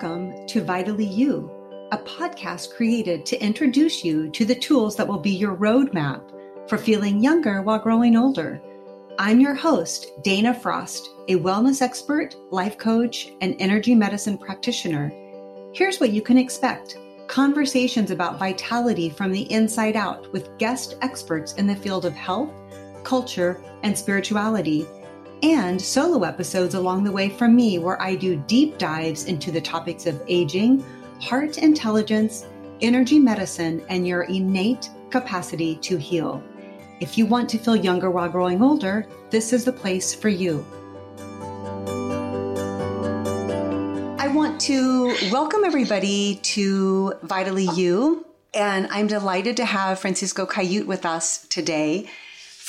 Welcome to Vitally You, a podcast created to introduce you to the tools that will be your roadmap for feeling younger while growing older. I'm your host, Dana Frost, a wellness expert, life coach, and energy medicine practitioner. Here's what you can expect conversations about vitality from the inside out with guest experts in the field of health, culture, and spirituality and solo episodes along the way from me where I do deep dives into the topics of aging, heart intelligence, energy medicine, and your innate capacity to heal. If you want to feel younger while growing older, this is the place for you. I want to welcome everybody to Vitally You, and I'm delighted to have Francisco Kaiut with us today.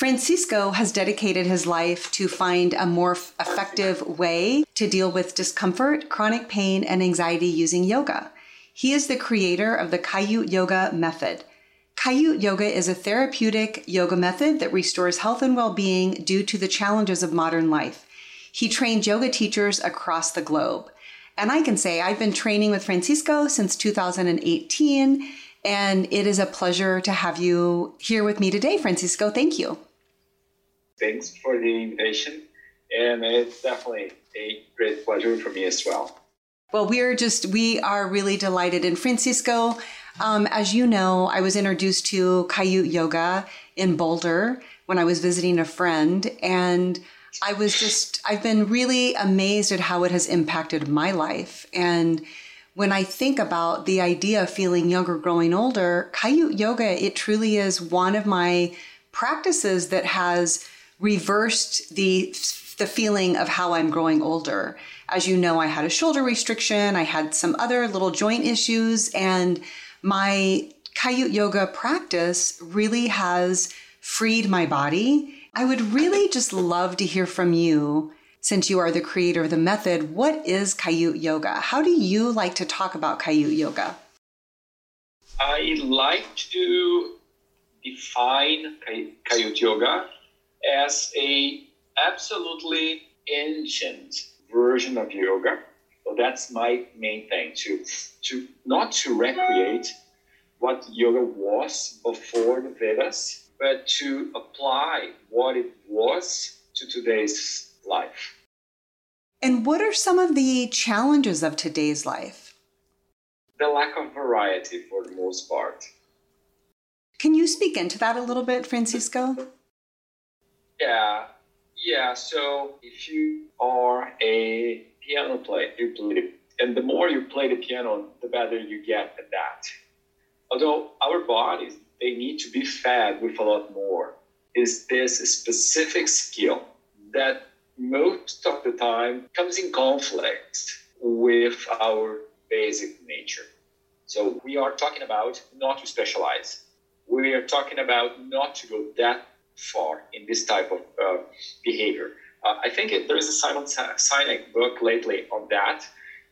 Francisco has dedicated his life to find a more effective way to deal with discomfort, chronic pain, and anxiety using yoga. He is the creator of the Kaiut Yoga Method. Kaiut Yoga is a therapeutic yoga method that restores health and well being due to the challenges of modern life. He trained yoga teachers across the globe. And I can say I've been training with Francisco since 2018, and it is a pleasure to have you here with me today, Francisco. Thank you thanks for the invitation. And it's definitely a great pleasure for me as well. Well, we're just, we are really delighted. And Francisco, um, as you know, I was introduced to Kaiut Yoga in Boulder when I was visiting a friend. And I was just, I've been really amazed at how it has impacted my life. And when I think about the idea of feeling younger, growing older, Kaiut Yoga, it truly is one of my practices that has reversed the the feeling of how I'm growing older. As you know, I had a shoulder restriction, I had some other little joint issues, and my Kaiut yoga practice really has freed my body. I would really just love to hear from you since you are the creator of the method. What is Kaiut yoga? How do you like to talk about Kaiut yoga? I like to define Kaiut yoga as a absolutely ancient version of yoga. So that's my main thing to to not to recreate what yoga was before the Vedas, but to apply what it was to today's life. And what are some of the challenges of today's life? The lack of variety for the most part. Can you speak into that a little bit, Francisco? Yeah, yeah. So if you are a piano player, you play, and the more you play the piano, the better you get at that. Although our bodies, they need to be fed with a lot more. Is this a specific skill that most of the time comes in conflict with our basic nature? So we are talking about not to specialize. We are talking about not to go that far in this type of uh, behavior. Uh, I think it, there is a Simon Sinek book lately on that,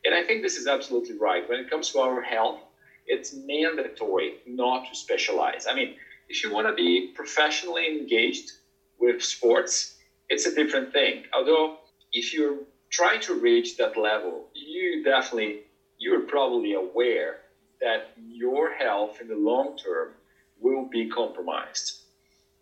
and I think this is absolutely right. When it comes to our health, it's mandatory not to specialize. I mean, if you want to be professionally engaged with sports, it's a different thing. Although, if you're trying to reach that level, you definitely, you're probably aware that your health in the long term will be compromised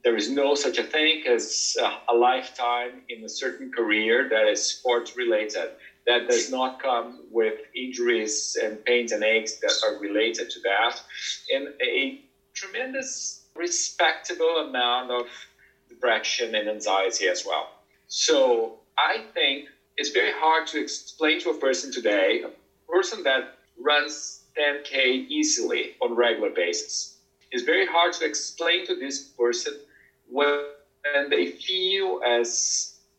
there is no such a thing as a lifetime in a certain career that is sports related. That does not come with injuries and pains and aches that are related to that, and a tremendous, respectable amount of depression and anxiety as well. So I think it's very hard to explain to a person today, a person that runs 10K easily on regular basis. It's very hard to explain to this person when they feel as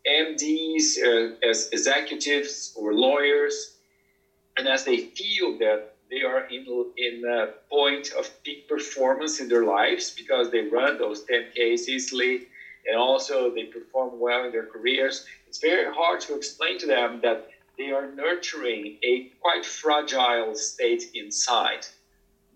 MDs, uh, as executives or lawyers, and as they feel that they are in, in a point of peak performance in their lives because they run those 10Ks easily and also they perform well in their careers, it's very hard to explain to them that they are nurturing a quite fragile state inside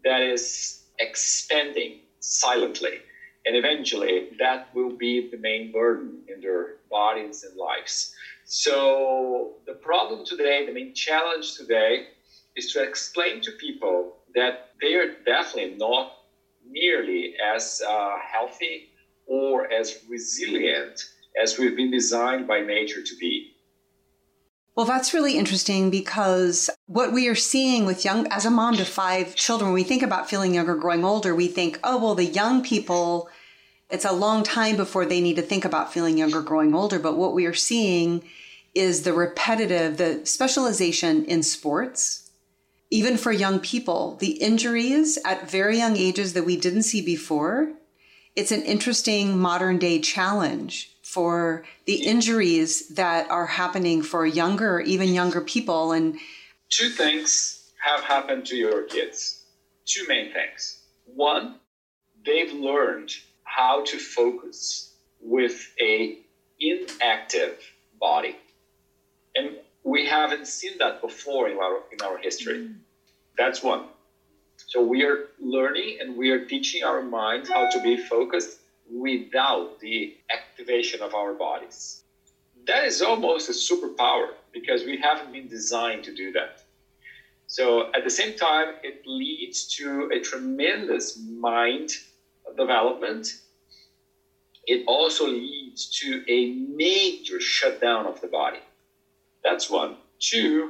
that is expanding silently and eventually that will be the main burden in their bodies and lives. So the problem today, the main challenge today, is to explain to people that they are definitely not nearly as uh, healthy or as resilient as we've been designed by nature to be. Well, that's really interesting because what we are seeing with young, as a mom to five children, when we think about feeling younger, growing older, we think, oh, well, the young people, it's a long time before they need to think about feeling younger, growing older. But what we are seeing is the repetitive, the specialization in sports, even for young people, the injuries at very young ages that we didn't see before. It's an interesting modern day challenge for the injuries that are happening for younger, even younger people. And two things have happened to your kids. Two main things. One, they've learned how to focus with a inactive body. And we haven't seen that before in our in our history. Mm. That's one. So we are learning and we are teaching our minds how to be focused without the activation of our bodies. That is almost a superpower because we haven't been designed to do that. So at the same time, it leads to a tremendous mind development. It also leads to a major shutdown of the body. That's one. Two,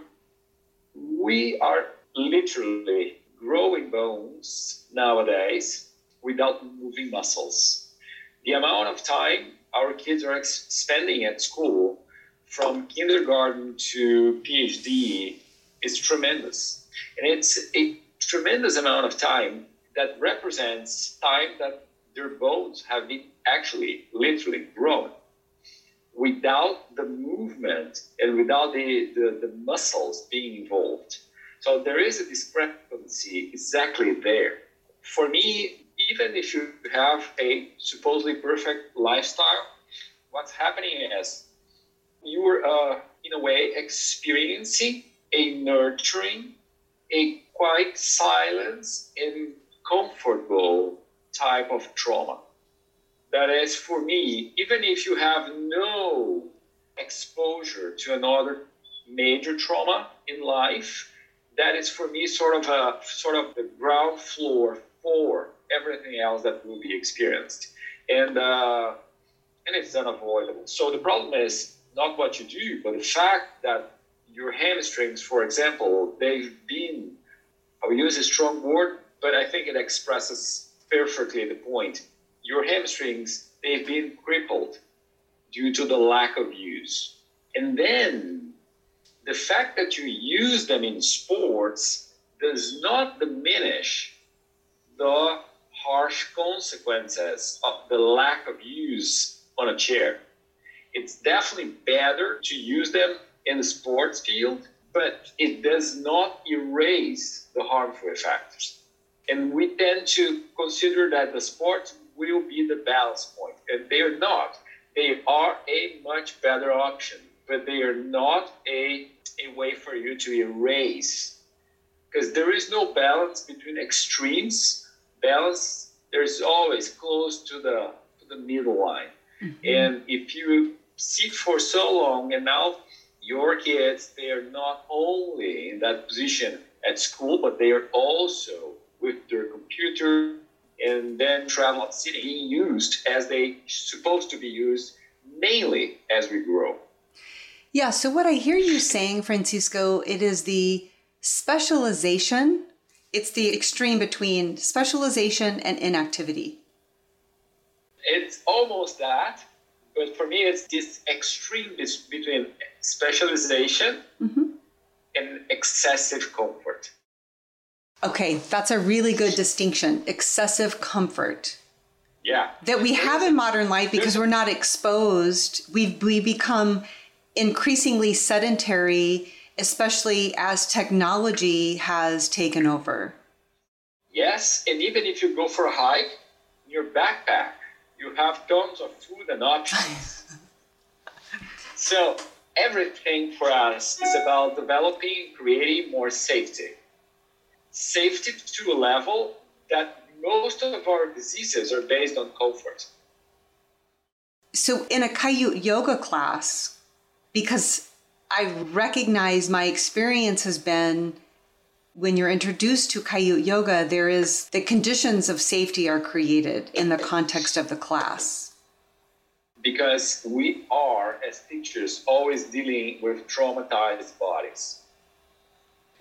we are literally growing bones nowadays without moving muscles the amount of time our kids are spending at school from kindergarten to PhD is tremendous. And it's a tremendous amount of time that represents time that their bones have been actually literally grown without the movement and without the, the, the muscles being involved. So there is a discrepancy exactly there. For me, even if you have a supposedly perfect lifestyle, what's happening is you're, uh, in a way, experiencing a nurturing, a quite silence and comfortable type of trauma. That is, for me, even if you have no exposure to another major trauma in life, that is for me sort of a sort of the ground floor for everything else that will be experienced. And, uh, and it's unavoidable. So the problem is not what you do, but the fact that your hamstrings, for example, they've been, I will use a strong word, but I think it expresses perfectly the point. Your hamstrings, they've been crippled due to the lack of use. And then the fact that you use them in sports does not diminish the harsh consequences of the lack of use on a chair. It's definitely better to use them in the sports field, but it does not erase the harmful effects. And we tend to consider that the sports will be the balance point, and they are not. They are a much better option, but they are not a, a way for you to erase. Because there is no balance between extremes balance there's always close to the to the middle line mm-hmm. and if you sit for so long and now your kids they are not only in that position at school but they are also with their computer and then travel sitting used as they supposed to be used mainly as we grow yeah so what i hear you saying francisco it is the specialization it's the extreme between specialization and inactivity. It's almost that, but for me, it's this extreme between specialization mm-hmm. and excessive comfort. Okay, that's a really good distinction. Excessive comfort. Yeah. That we have in modern life because we're not exposed. We've we become increasingly sedentary especially as technology has taken over. Yes, and even if you go for a hike, in your backpack, you have tons of food and options. so, everything for us is about developing, creating more safety. Safety to a level that most of our diseases are based on comfort. So, in a Kaiut yoga class, because I recognize my experience has been when you're introduced to Kaiut Yoga, there is the conditions of safety are created in the context of the class. Because we are, as teachers, always dealing with traumatized bodies.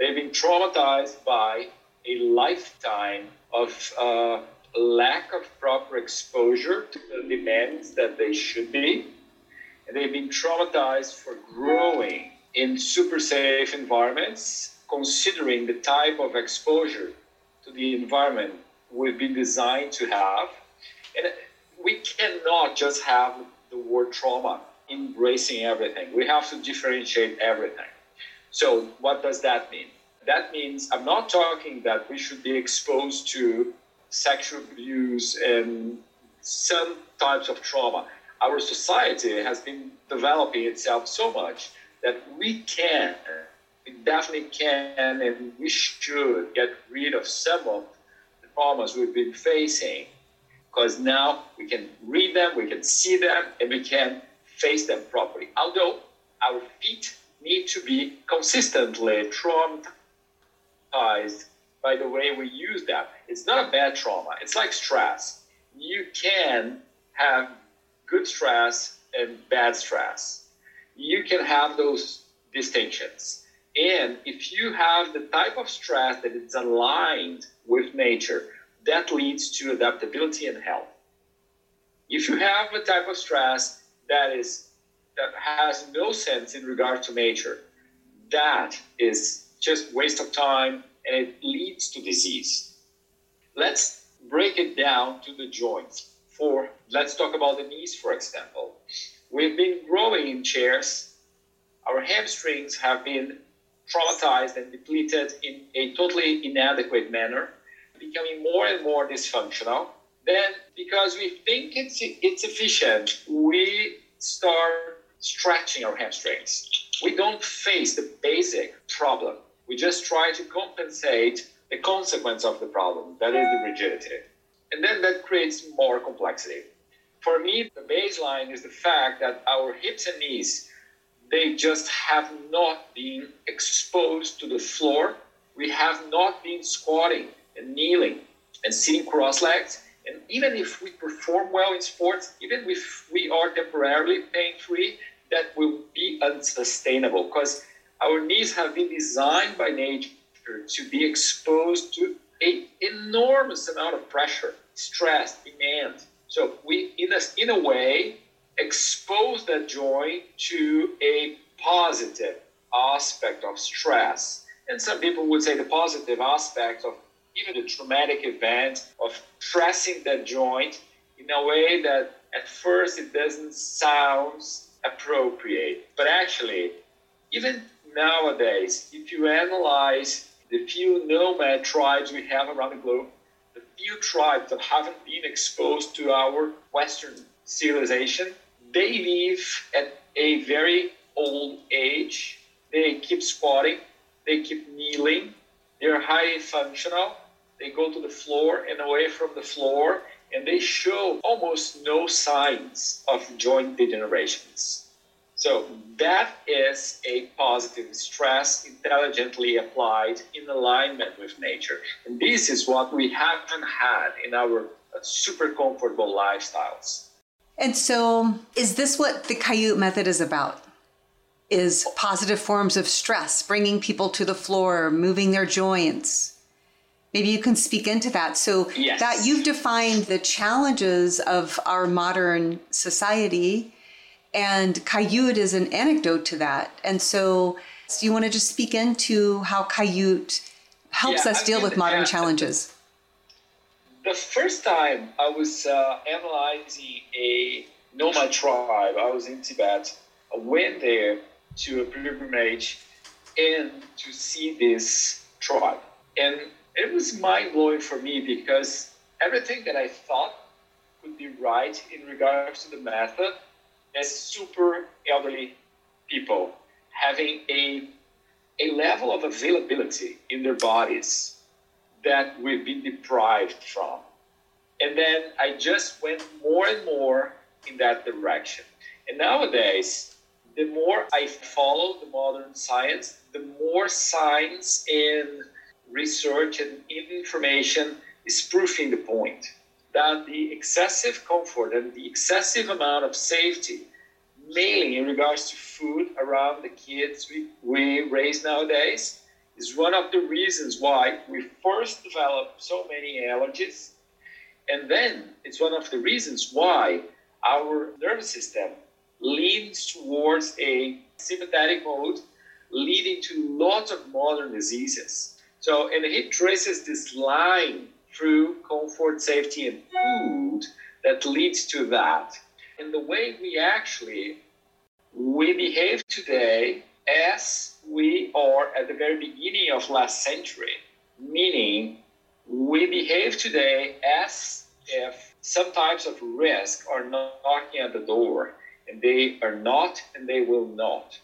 They've been traumatized by a lifetime of uh, lack of proper exposure to the demands that they should be. They've been traumatized for growing in super safe environments, considering the type of exposure to the environment we've been designed to have. And we cannot just have the word trauma embracing everything. We have to differentiate everything. So, what does that mean? That means I'm not talking that we should be exposed to sexual abuse and some types of trauma. Our society has been developing itself so much that we can, we definitely can, and we should get rid of some of the problems we've been facing because now we can read them, we can see them, and we can face them properly. Although our feet need to be consistently traumatized by the way we use them. It's not a bad trauma. It's like stress. You can have good stress and bad stress. You can have those distinctions. And if you have the type of stress that is aligned with nature, that leads to adaptability and health. If you have a type of stress that is that has no sense in regard to nature, that is just waste of time and it leads to disease. Let's break it down to the joints. For let's talk about the knees, for example. We've been growing in chairs. Our hamstrings have been traumatized and depleted in a totally inadequate manner, becoming more and more dysfunctional. Then, because we think it's it's efficient, we start stretching our hamstrings. We don't face the basic problem we just try to compensate the consequence of the problem, that is the rigidity. And then that creates more complexity. For me, the baseline is the fact that our hips and knees, they just have not been exposed to the floor. We have not been squatting and kneeling and sitting cross-legged. And even if we perform well in sports, even if we are temporarily pain-free, that will be unsustainable because our knees have been designed by nature to be exposed to an enormous amount of pressure, stress, demand. So we, in a, in a way, expose that joint to a positive aspect of stress. And some people would say the positive aspect of even the traumatic event of stressing that joint in a way that at first it doesn't sound appropriate. But actually, even nowadays, if you analyze the few nomad tribes we have around the globe, few tribes that haven't been exposed to our Western civilization, they live at a very old age. They keep squatting, they keep kneeling, they're highly functional. They go to the floor and away from the floor, and they show almost no signs of joint degenerations. So that is a positive stress intelligently applied in alignment with nature. And this is what we haven't had in our uh, super comfortable lifestyles. And so is this what the Kaiut method is about? Is positive forms of stress, bringing people to the floor, moving their joints. Maybe you can speak into that. So yes. that you've defined the challenges of our modern society and Kaiut is an anecdote to that. And so, do you want to just speak into how Kaiut helps yeah, us I deal mean, with modern challenges? The first time I was uh, analyzing a nomad tribe, I was in Tibet. I went there to a pilgrimage and to see this tribe. And it was mind blowing for me because everything that I thought could be right in regards to the method as super elderly people having a, a level of availability in their bodies that we've been deprived from. And then I just went more and more in that direction. And nowadays, the more I follow the modern science, the more science and research and information is proving the point that the excessive comfort and the excessive amount of safety, mainly in regards to food around the kids we, we raise nowadays, is one of the reasons why we first develop so many allergies. And then it's one of the reasons why our nervous system leans towards a sympathetic mode, leading to lots of modern diseases. So, and he traces this line through comfort, safety, and food that leads to that. And the way we actually we behave today as we are at the very beginning of last century, meaning we behave today as if some types of risk are knocking at the door, and they are not, and they will not.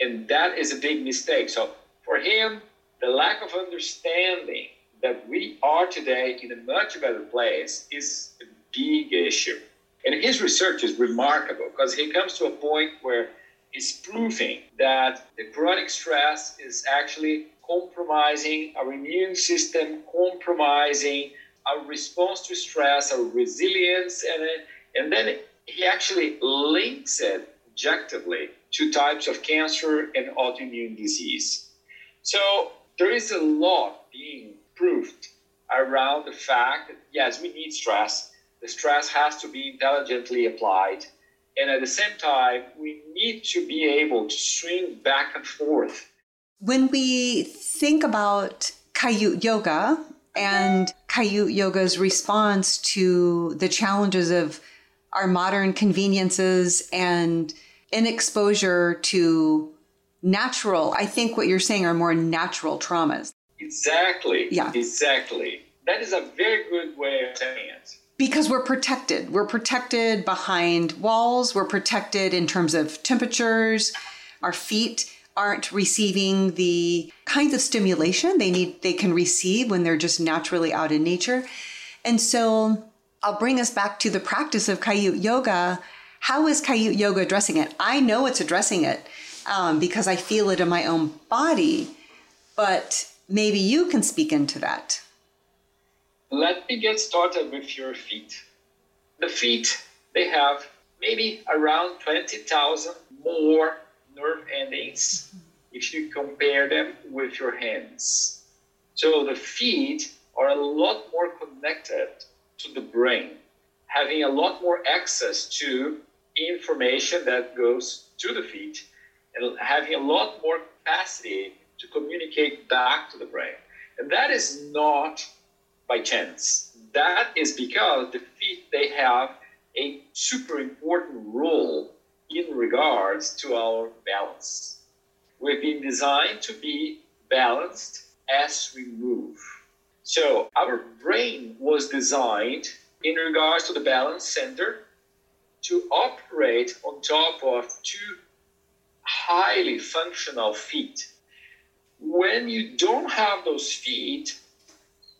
And that is a big mistake. So for him, the lack of understanding that we are today in a much better place is a big issue. And his research is remarkable because he comes to a point where he's proving that the chronic stress is actually compromising our immune system, compromising our response to stress, our resilience, and, and then he actually links it objectively to types of cancer and autoimmune disease. So there is a lot being proved around the fact that yes, we need stress. The stress has to be intelligently applied. And at the same time, we need to be able to swing back and forth. When we think about Kaiut Yoga and Kaiut Yoga's response to the challenges of our modern conveniences and in exposure to natural, I think what you're saying are more natural traumas. Exactly. Yeah. Exactly. That is a very good way of saying it. Because we're protected. We're protected behind walls. We're protected in terms of temperatures. Our feet aren't receiving the kinds of stimulation they need they can receive when they're just naturally out in nature. And so I'll bring us back to the practice of Kaiut Yoga. How is Kaiut Yoga addressing it? I know it's addressing it um, because I feel it in my own body, but maybe you can speak into that. Let me get started with your feet. The feet, they have maybe around 20,000 more nerve endings if you compare them with your hands. So the feet are a lot more connected to the brain, having a lot more access to information that goes to the feet and having a lot more capacity to communicate back to the brain. And that is not by chance. That is because the feet they have a super important role in regards to our balance. We've been designed to be balanced as we move. So our brain was designed in regards to the balance center to operate on top of two highly functional feet when you don't have those feet,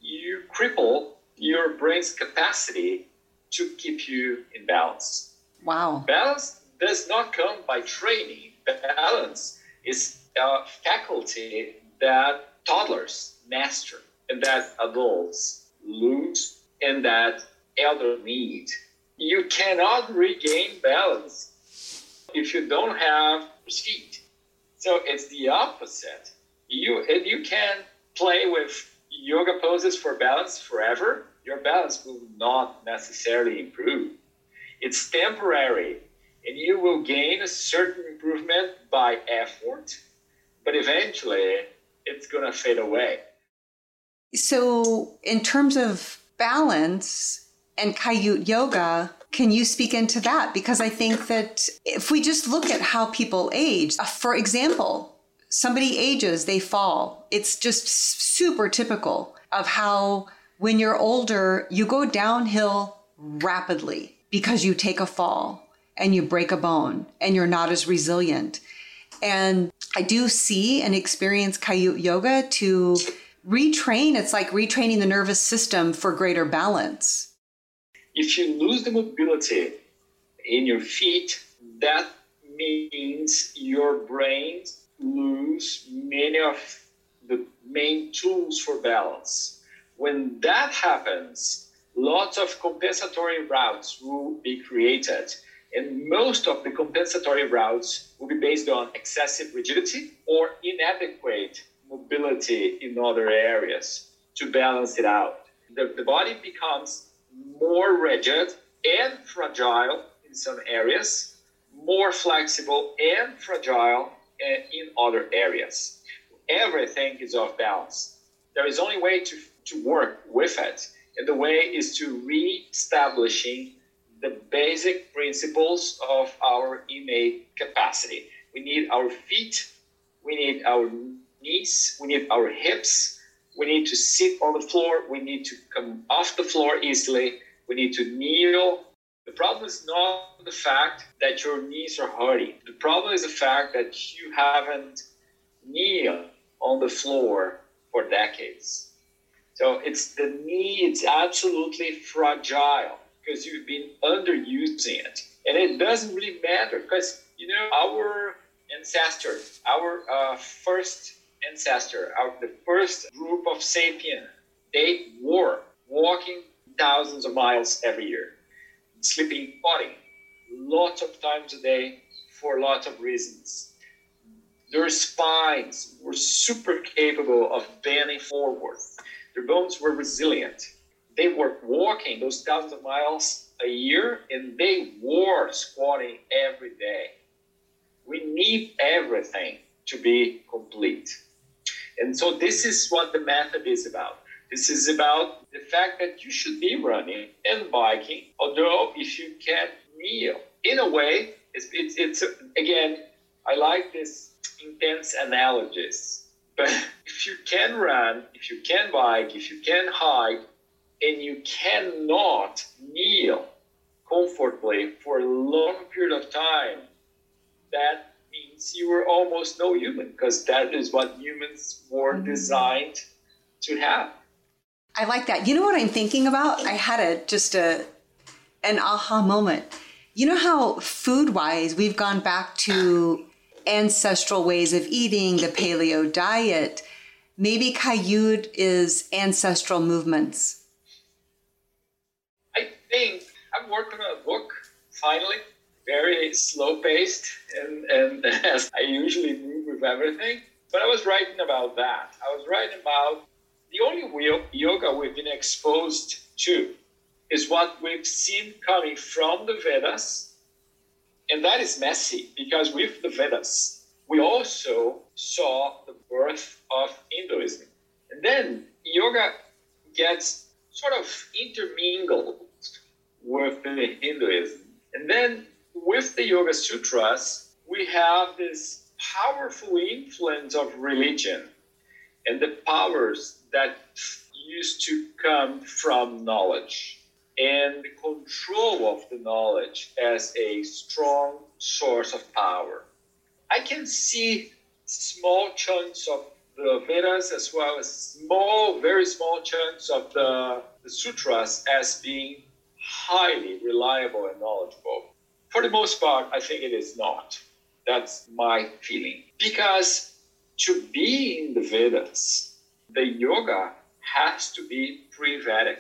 you cripple your brain's capacity to keep you in balance. Wow. Balance does not come by training. Balance is a faculty that toddlers master and that adults lose and that elders need. You cannot regain balance if you don't have feet. So it's the opposite you and you can play with yoga poses for balance forever, your balance will not necessarily improve. It's temporary, and you will gain a certain improvement by effort, but eventually it's going to fade away. So, in terms of balance and Kaiut yoga, can you speak into that? Because I think that if we just look at how people age, for example, somebody ages, they fall. It's just super typical of how when you're older, you go downhill rapidly because you take a fall and you break a bone and you're not as resilient. And I do see and experience Kaiut Yoga to retrain. It's like retraining the nervous system for greater balance. If you lose the mobility in your feet, that means your brain lose many of the main tools for balance. When that happens, lots of compensatory routes will be created. And most of the compensatory routes will be based on excessive rigidity or inadequate mobility in other areas to balance it out. The, the body becomes more rigid and fragile in some areas, more flexible and fragile Eh, in other areas. Everything is off balance. There is only way to, to work with it, and the way is to re-establishing the basic principles of our innate capacity. We need our feet, we need our knees, we need our hips, we need to sit on the floor, we need to come off the floor easily, we need to kneel. The problem is not the fact that your knees are hurting. The problem is the fact that you haven't kneeled on the floor for decades. So it's the knee, it's absolutely fragile because you've been underusing it. And it doesn't really matter because, you know, our ancestors, our uh, first ancestor, our, the first group of sapien, they were walking thousands of miles every year, sleeping body lots of times a day for lots of reasons. Their spines were super capable of bending forward. Their bones were resilient. They were walking those thousands of miles a year and they were squatting every day. We need everything to be complete. And so this is what the method is about. This is about the fact that you should be running and biking, although if you can't kneel, in a way, it's, it's, it's again, I like this intense analogies. But if you can run, if you can bike, if you can hike, and you cannot kneel comfortably for a long period of time, that means you were almost no human because that is what humans were mm-hmm. designed to have. I like that. You know what I'm thinking about? I had a just a an aha moment. You know how food wise we've gone back to ancestral ways of eating, the paleo diet. Maybe Kaiut is ancestral movements. I think I'm working on a book finally very slow paced and, and as I usually move with everything. But I was writing about that. I was writing about the only yoga we've been exposed to is what we've seen coming from the Vedas. And that is messy because with the Vedas, we also saw the birth of Hinduism. And then yoga gets sort of intermingled with the Hinduism. And then with the Yoga Sutras, we have this powerful influence of religion and the powers that used to come from knowledge and the control of the knowledge as a strong source of power. I can see small chunks of the Vedas as well as small, very small chunks of the, the sutras as being highly reliable and knowledgeable. For the most part, I think it is not. That's my feeling. Because to be in the Vedas, the yoga has to be pre Vedic.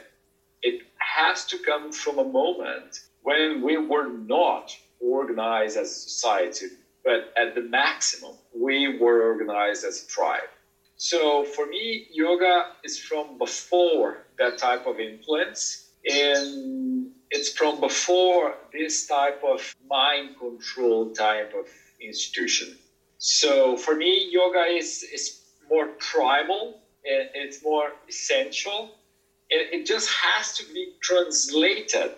It has to come from a moment when we were not organized as a society, but at the maximum, we were organized as a tribe. So for me, yoga is from before that type of influence. And it's from before this type of mind control type of institution. So for me, yoga is, is more primal, it's more essential. It, it just has to be translated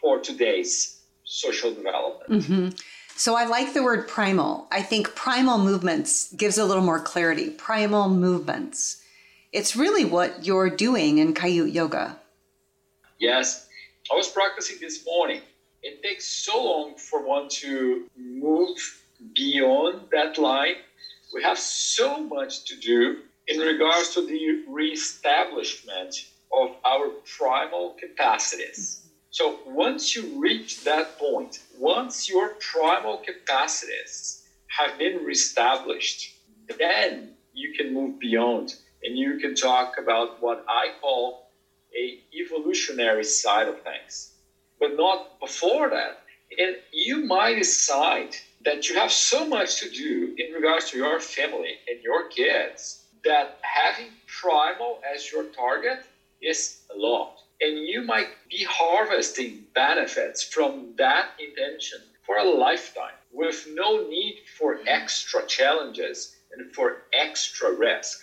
for today's social development. Mm-hmm. So I like the word primal. I think primal movements gives a little more clarity. Primal movements. It's really what you're doing in Kaiut Yoga. Yes, I was practicing this morning. It takes so long for one to move beyond that line. We have so much to do in regards to the reestablishment of our primal capacities. So once you reach that point, once your primal capacities have been reestablished, then you can move beyond and you can talk about what I call a evolutionary side of things, but not before that. And you might decide that you have so much to do in regards to your family and your kids that having primal as your target is a lot. And you might be harvesting benefits from that intention for a lifetime with no need for extra challenges and for extra risk.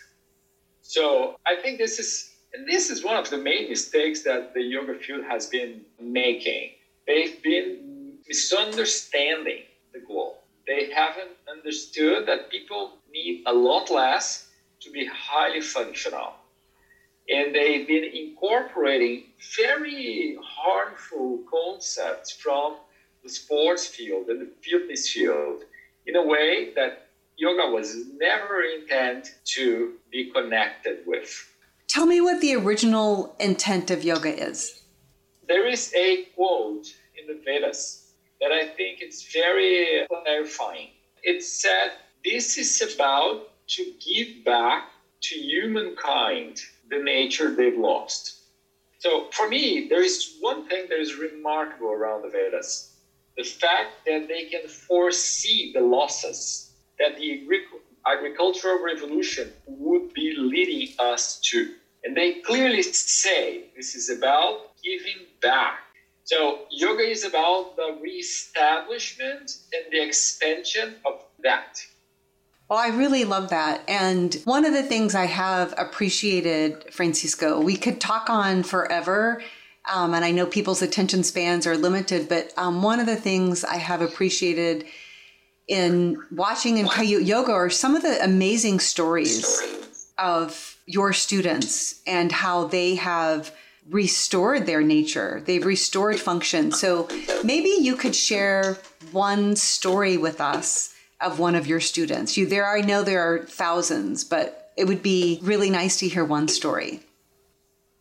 So I think this is and this is one of the main mistakes that the yoga field has been making. They've been misunderstanding the goal. They haven't understood that people need a lot less to be highly functional. And they've been incorporating very harmful concepts from the sports field and the fitness field in a way that yoga was never intended to be connected with. Tell me what the original intent of yoga is. There is a quote in the Vedas that I think it's very clarifying. It said, This is about to give back to humankind the nature they've lost. So for me, there is one thing that is remarkable around the Vedas the fact that they can foresee the losses that the agricultural revolution would be leading us to. And they clearly say this is about giving back. So, yoga is about the reestablishment and the expansion of that. Well, I really love that. And one of the things I have appreciated, Francisco, we could talk on forever. Um, and I know people's attention spans are limited, but um, one of the things I have appreciated in watching in Kaiut Yoga are some of the amazing stories of your students and how they have restored their nature. They've restored function. So maybe you could share one story with us of one of your students. You there I know there are thousands, but it would be really nice to hear one story.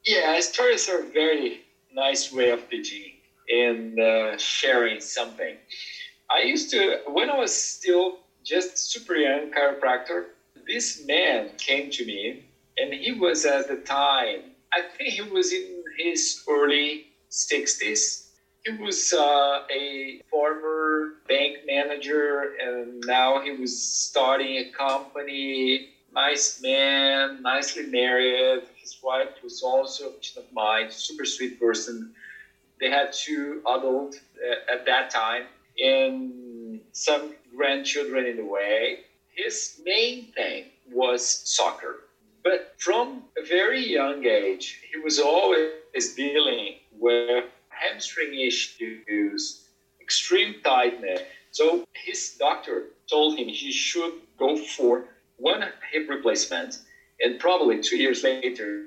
Yeah, stories are a very nice way of teaching and uh, sharing something. I used to, when I was still just super young chiropractor, this man came to me and he was at the time, I think he was in his early 60s. He was uh, a former bank manager and now he was starting a company. Nice man, nicely married. His wife was also a of mine, super sweet person. They had two adults uh, at that time and some grandchildren in the way. His main thing was soccer. But from a very young age, he was always dealing with hamstring issues, extreme tightness. So his doctor told him he should go for one hip replacement, and probably two years later,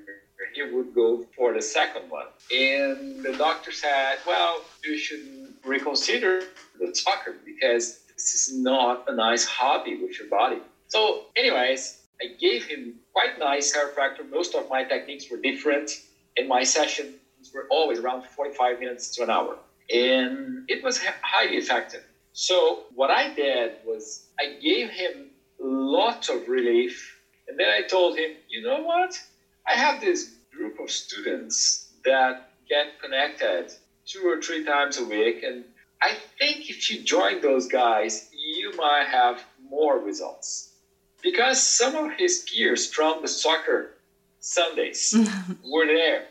he would go for the second one. And the doctor said, Well, you should reconsider the soccer because this is not a nice hobby with your body. So, anyways, I gave him quite nice chiropractor. Most of my techniques were different, and my sessions were always around 45 minutes to an hour. And it was highly effective. So, what I did was I gave him lots of relief, and then I told him, you know what? I have this group of students that get connected two or three times a week, and I think if you join those guys, you might have more results because some of his peers from the soccer Sundays were there.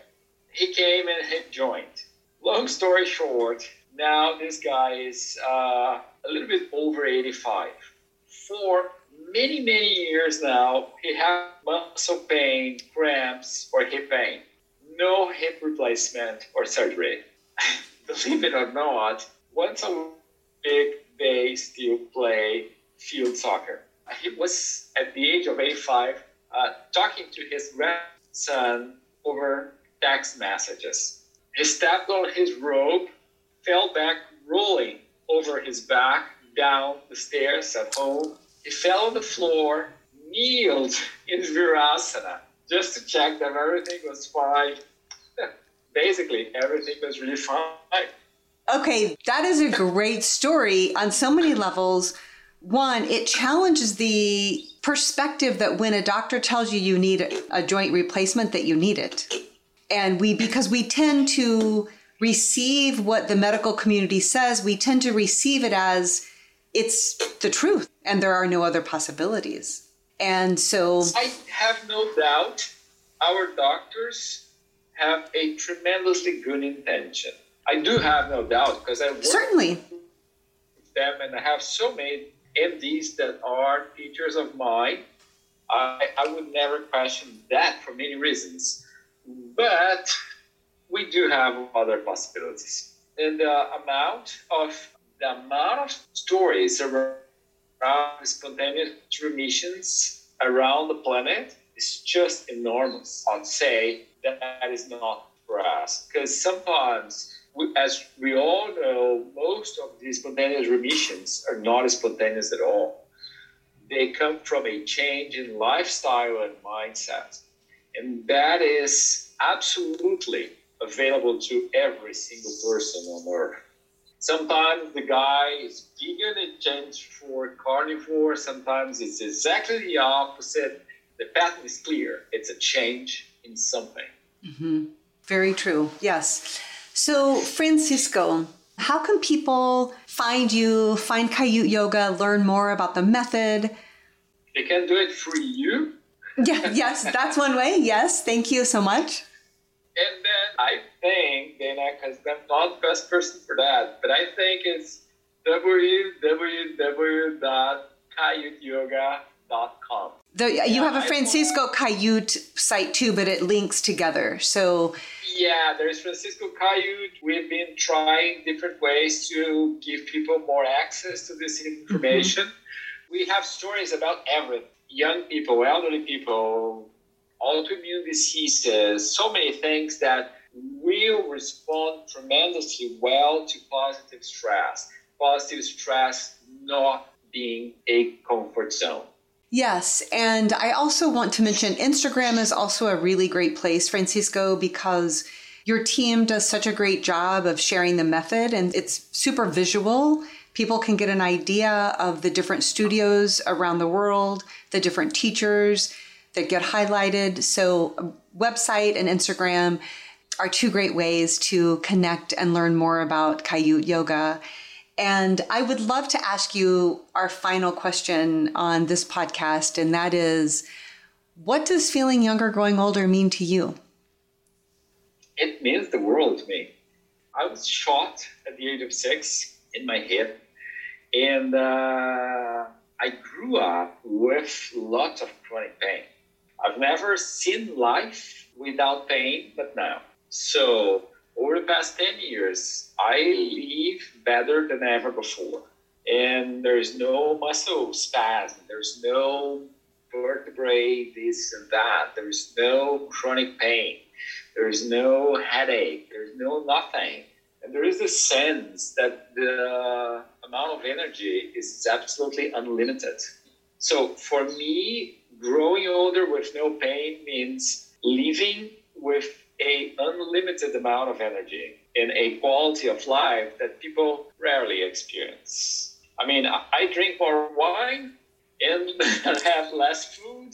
He came and he joined. Long story short, now this guy is uh, a little bit over 85. For many, many years now, he had muscle pain, cramps, or hip pain. No hip replacement or surgery. Believe it or not, once a week they still play field soccer he was at the age of 85 uh, talking to his grandson over text messages. He stepped on his robe, fell back, rolling over his back down the stairs at home. He fell on the floor, kneeled in Virasana just to check that everything was fine. Basically, everything was really fine. Okay, that is a great story on so many levels one, it challenges the perspective that when a doctor tells you you need a joint replacement that you need it and we because we tend to receive what the medical community says we tend to receive it as it's the truth and there are no other possibilities and so i have no doubt our doctors have a tremendously good intention i do have no doubt because i work certainly with them and i have so many MDs that are teachers of mine. I, I would never question that for many reasons. But we do have other possibilities. And the amount of the amount of stories around spontaneous remissions around the planet is just enormous. I'd say that, is not for us because sometimes as we all know, most of these spontaneous remissions are not spontaneous at all. They come from a change in lifestyle and mindset. And that is absolutely available to every single person on earth. Sometimes the guy is vegan and changed for carnivore. Sometimes it's exactly the opposite. The pattern is clear. It's a change in something. Mm-hmm. Very true. Yes. So, Francisco, how can people find you, find Kaiut Yoga, learn more about the method? They can do it for you. Yeah, yes, that's one way. Yes, thank you so much. And then I think, Dana, because I'm not the best person for that, but I think it's www.kaiutyoga.com. The, you yeah, have a Francisco Kaiut site too, but it links together. So yeah, there's Francisco Kaiut. We've been trying different ways to give people more access to this information. Mm-hmm. We have stories about everything young people, elderly people, autoimmune diseases, so many things that will respond tremendously well to positive stress. Positive stress not being a comfort zone. Yes. And I also want to mention Instagram is also a really great place, Francisco, because your team does such a great job of sharing the method and it's super visual. People can get an idea of the different studios around the world, the different teachers that get highlighted. So, website and Instagram are two great ways to connect and learn more about Kaiut Yoga. And I would love to ask you our final question on this podcast, and that is what does feeling younger, growing older mean to you? It means the world to me. I was shot at the age of six in my head, and uh, I grew up with lots of chronic pain. I've never seen life without pain, but now. So over the past 10 years, I live better than ever before. And there's no muscle spasm, there's no vertebrae, this and that, there's no chronic pain, there's no headache, there's no nothing. And there is a sense that the amount of energy is absolutely unlimited. So for me, growing older with no pain means living with a unlimited amount of energy and a quality of life that people rarely experience. I mean, I drink more wine and have less food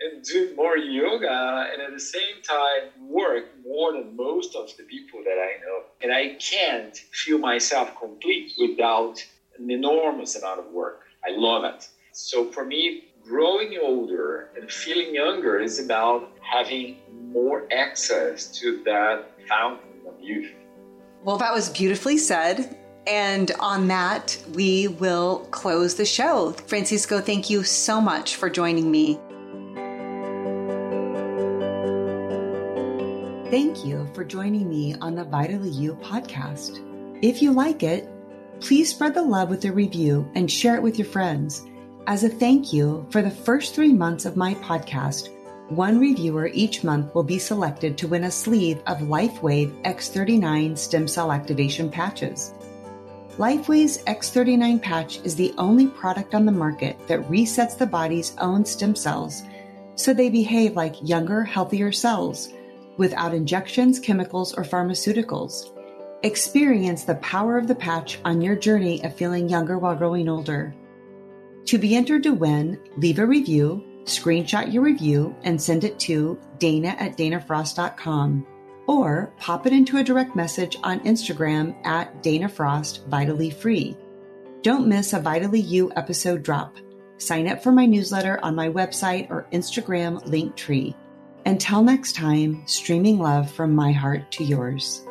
and do more yoga and at the same time work more than most of the people that I know. And I can't feel myself complete without an enormous amount of work. I love it. So for me, growing older and feeling younger is about having more access to that fountain of youth. Well, that was beautifully said. And on that, we will close the show. Francisco, thank you so much for joining me. Thank you for joining me on the Vitally You podcast. If you like it, please spread the love with a review and share it with your friends. As a thank you for the first three months of my podcast, one reviewer each month will be selected to win a sleeve of LifeWave X39 stem cell activation patches. LifeWave's X39 patch is the only product on the market that resets the body's own stem cells so they behave like younger, healthier cells without injections, chemicals, or pharmaceuticals. Experience the power of the patch on your journey of feeling younger while growing older. To be entered to win, leave a review, screenshot your review, and send it to dana at danafrost.com or pop it into a direct message on Instagram at Dana Frost Vitally Free. Don't miss a Vitally You episode drop. Sign up for my newsletter on my website or Instagram Linktree. Until next time, streaming love from my heart to yours.